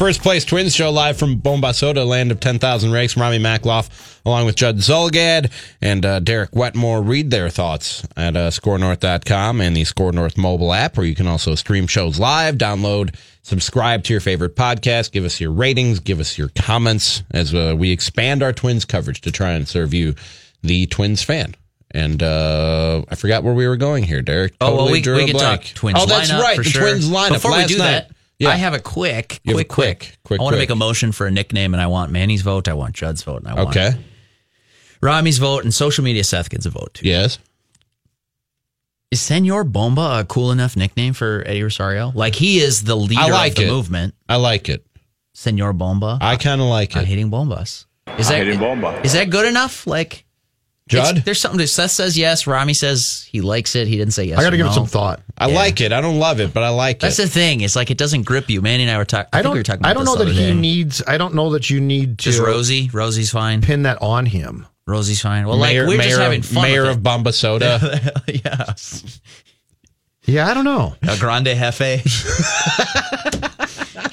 First Place Twins show live from Bombasota, land of 10,000 rakes. Ramie Makloff, along with Judd Zulgad and uh, Derek Wetmore, read their thoughts at uh, skornorth.com and the SKOR North mobile app, where you can also stream shows live, download, subscribe to your favorite podcast, give us your ratings, give us your comments as uh, we expand our Twins coverage to try and serve you, the Twins fan. And uh, I forgot where we were going here, Derek. Oh, well, we, we can talk Twins Oh, that's lineup right. the sure. Twins lineup. Before we do night. that, Yeah. I have a quick, You have a quick, quick, quick, I want to make a motion for a nickname, and I want Manny's vote. I want Judd's vote, and I want Okay. Ramie's vote, and social media Seth gets a vote too. Yes. Is Senor Bomba a cool enough nickname for Eddie Rosario? Like he is the leader like of the it. movement. I like it. Senor Bomba. I kind of like I'm it. hitting bombas. Is I that hit him bomba. is that good enough? Like Judd? it's- there's something that Seth says yes. Ramie says he likes it. He didn't say yes. I got to or give it some thought. I Yeah. like it. I don't love it, but I like That's it. That's the thing. It's like it doesn't grip you. Manny and I were talking. I think don't. we were talking. About I don't know this that the other he day. needs. I don't know that you need to Just Rosie. Rosie's fine. pin that on him. Rosie's fine. Well, mayor, like we're mayor just having of, fun. mayor with of Bombasota. it. yes. Yeah, I don't know. A Grande Jefe.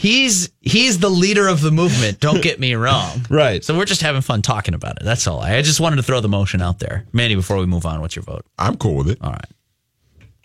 he's he's the leader of the movement. Don't get me wrong. right. So we're just having fun talking about it. That's all. I just wanted to throw the motion out there, Manny. Before we move on, what's your vote? I'm cool with it. All right.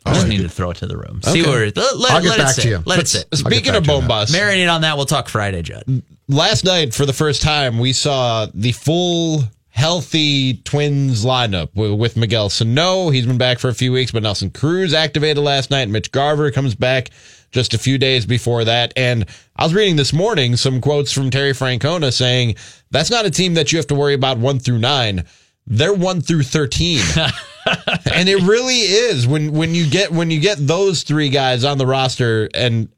I just need to throw it to the room. See Okay. where let, let, I'll get let back it sit. to you. Let But it sit. Speaking of back to you on Bombas, Marinate on that. We'll talk Friday, Judd. last night for the first time we saw the full healthy Twins lineup with, with Miguel Sano. He's been back for a few weeks, but Nelson Cruz activated last night. Mitch Garver comes back just a few days before that. And I was reading this morning some quotes from Terry Francona saying that's not a team that you have to worry about one through nine. They're one through thirteen. and it really is when when you get when you get those three guys on the roster and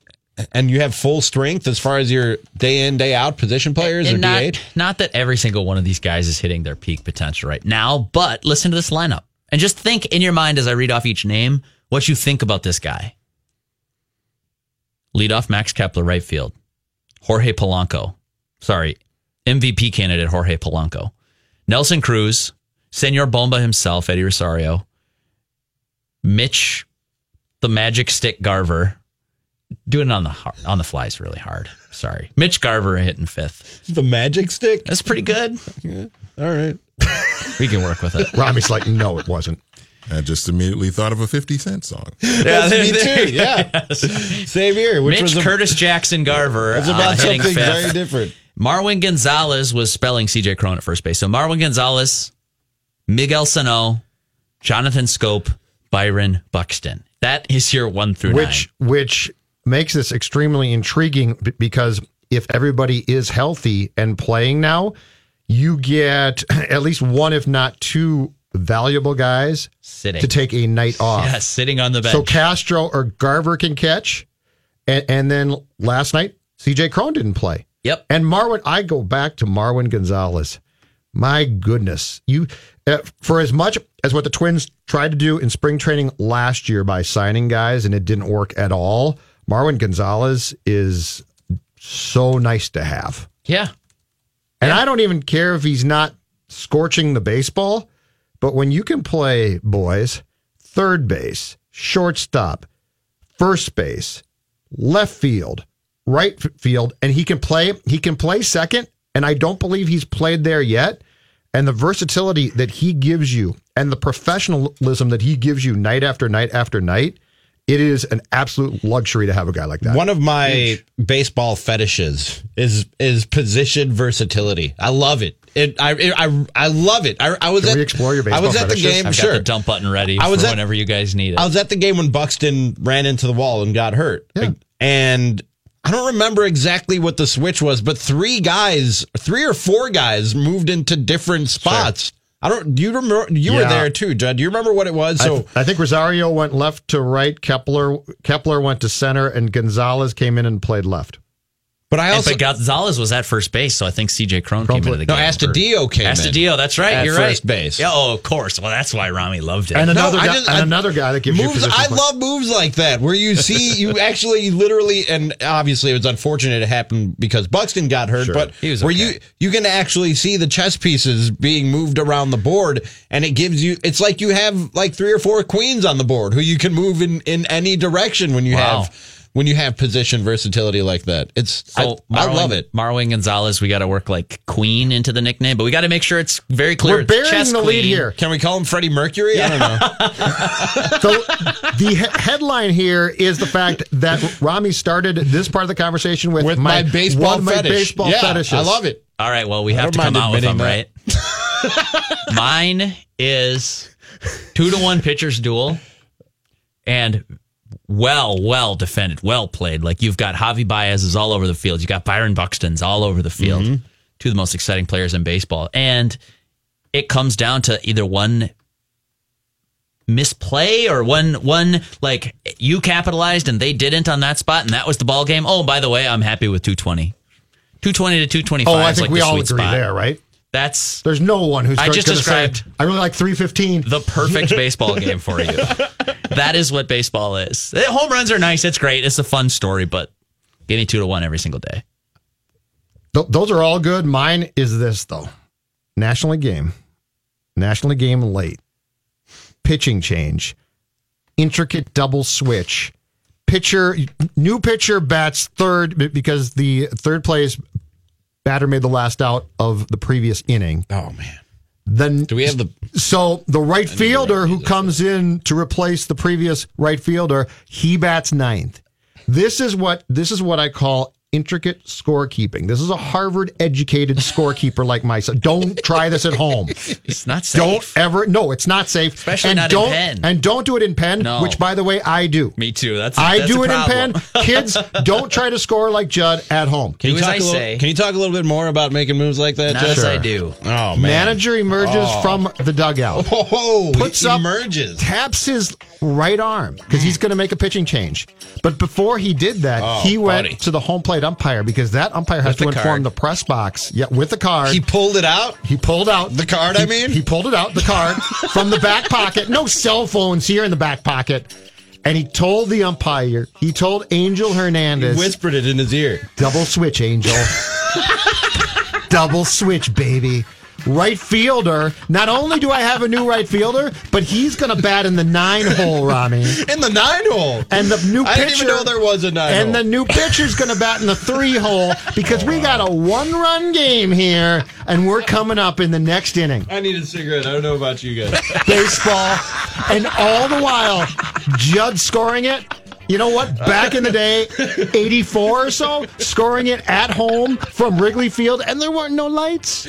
and you have full strength as far as your day in day out position players or And not, DH. not that every single one of these guys is hitting their peak potential right now, but listen to this lineup and just think in your mind as I read off each name what you think about this guy. Lead off Max Kepler, right field. Jorge Polanco. Sorry, MVP candidate Jorge Polanco. Nelson Cruz, Senor Bomba himself, Eddie Rosario. Mitch, the Magic Stick Garver. Doing it on the on the fly is really hard. Sorry, Mitch Garver hitting fifth. The magic stick. That's pretty good. All right. We can work with it. Ramie's like, no, it wasn't. I just immediately thought of a 50 Cent song. That's there- me there- too. Yeah. Same here. Which Mitch was a- Curtis Jackson Garver. was uh, about hitting something fifth. very different. Marwin Gonzalez was spelling CJ Cron at first base. So Marwin Gonzalez, Miguel Sano, Jonathan Schoop, Byron Buxton. That is your one through which which makes this extremely intriguing because if everybody is healthy and playing now, you get at least one, if not two, valuable guys Sitting. to take a night off. Yeah, sitting on the bench. So Castro or Garver can catch, and, and then last night C.J. Cron didn't play. Yep. And Marwin, I go back to Marwin Gonzalez. My goodness, you uh, for as much as what the Twins tried to do in spring training last year by signing guys and it didn't work at all. Marwin Gonzalez is so nice to have, yeah. and I don't even care if he's not scorching the baseball. But when you can play boys, third base, shortstop, first base, left field, right field, and he can play he can play second, and I don't believe he's played there yet. And the versatility that he gives you and the professionalism that he gives you night after night after night, it is an absolute luxury to have a guy like that. One of my baseball fetishes is is position versatility. I love it. It I I I love it. I, I was Can at we explore your I was at the fetishes? game. I've sure. got the dump button ready I was for at- whenever you guys need it. I was at the game when Buxton ran into the wall and got hurt. Yeah. And I don't remember exactly what the switch was, but three guys, three or four guys moved into different spots. I don't. Do you remember? You were there too, Judd. Do you remember what it was? I, So th- I think Rosario went left to right. Kepler Kepler went to center, and Gonzalez came in and played left. But I And- also but Gonzalez was at first base, so I think CJ Cron Cron came into the no game. Astudillo came in. Astudillo, that's right. At you're first right. base. Yeah, oh, of course. Well, that's why Ramie loved it. And another I guy, just- and I- another guy that gives you moves. position I play. love moves like that where you see you actually literally, and obviously it was unfortunate it happened because Buxton got hurt, Sure. but He was where okay. you you can actually see the chess pieces being moved around the board, and it gives you. It's like you have like three or four queens on the board who you can move in in any direction when you Wow. have when you have position versatility like that. It's So I, I love it. Marwin Gonzalez, we got to work like Queen into the nickname, but we got to make sure it's very clear. We're It's burying chess the lead here. Can we call him Freddie Mercury? I don't know. So the he- headline here is the fact that Ramie started this part of the conversation with, With my, baseball one of my fetish. baseball yeah, fetishes. I love it. All right, well, we I have to come out with them, admitting right? Mine is two to one pitchers duel and well, well defended, well played. Like you've got Javi Baez's all over the field. You got Byron Buxton's all over the field. Mm-hmm. Two of the most exciting players in baseball. And it comes down to either one misplay or one one like you capitalized and they didn't on that spot and that was the ball game. Oh, by the way, I'm happy with 220. 220 to 225 Oh, I is think like we all agree spot. there, right? That's There's no one who's I just say, described I really like 315. the perfect baseball game for you. That is what baseball is. Home runs are nice. It's great. It's a fun story, but give me two to one every single day. Th- those are all good. Mine is this though. National League game. National League game late. Pitching change. Intricate double switch. Pitcher new pitcher bats third because the third place batter made the last out of the previous inning. Oh man. Then Do we have the so the right fielder who comes in to replace the previous right fielder, he bats ninth. This is what this is what I call intricate scorekeeping. This is a Harvard educated scorekeeper like myself. Don't try this at home. It's not safe. Don't ever no, it's not safe. Especially and not in don't, pen. And don't do it in pen, No. which by the way I do. Me too. That's I that's do a it in pen. Kids, don't try to score like Judd at home. Can you Do as talk I a little, say. Can you talk a little bit more about making moves like that? Not Jeff? as I do. Oh man. Manager emerges Oh. from the dugout. Oh, puts he up, emerges. taps his right arm because he's going to make a pitching change. But before he did that, Oh, he went buddy. to the home plate umpire because that umpire has to the inform card. the press box. Yeah, with the card. He pulled it out. He pulled out The card, I mean? he pulled it out the card from the back pocket. No cell phones here in the back pocket. And he told the umpire, he told Angel He Hernandez, whispered it in his ear. double switch, Angel. double switch, baby. Right fielder. Not only do I have a new right fielder, but he's going to bat in the nine hole, Ramie. In the nine hole. And the new pitcher. I didn't even know there was a nine And hole. the new pitcher's going to bat in the three hole because we got a one run game here, and we're coming up in the next inning. I need a cigarette. I don't know about you guys. Baseball, and all the while, Judd scoring it. You know what? Back in the day, 84 or so, scoring it at home from Wrigley Field, and there weren't no lights.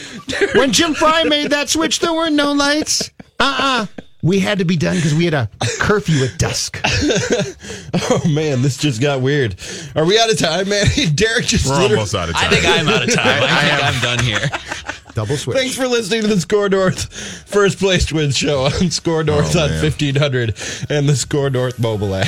When Jim Frey made that switch, there were no lights. Uh uh We had to be done because we had a curfew at dusk. oh man, this just got weird. Are we out of time, man? Derek just We're literally- almost out of time. I time. think I'm out of time. I, think I'm done here. Double switch. Thanks for listening to the SKOR North First Place Twins Show on SKOR North Oh, on man. 1500 and the SKOR North mobile app.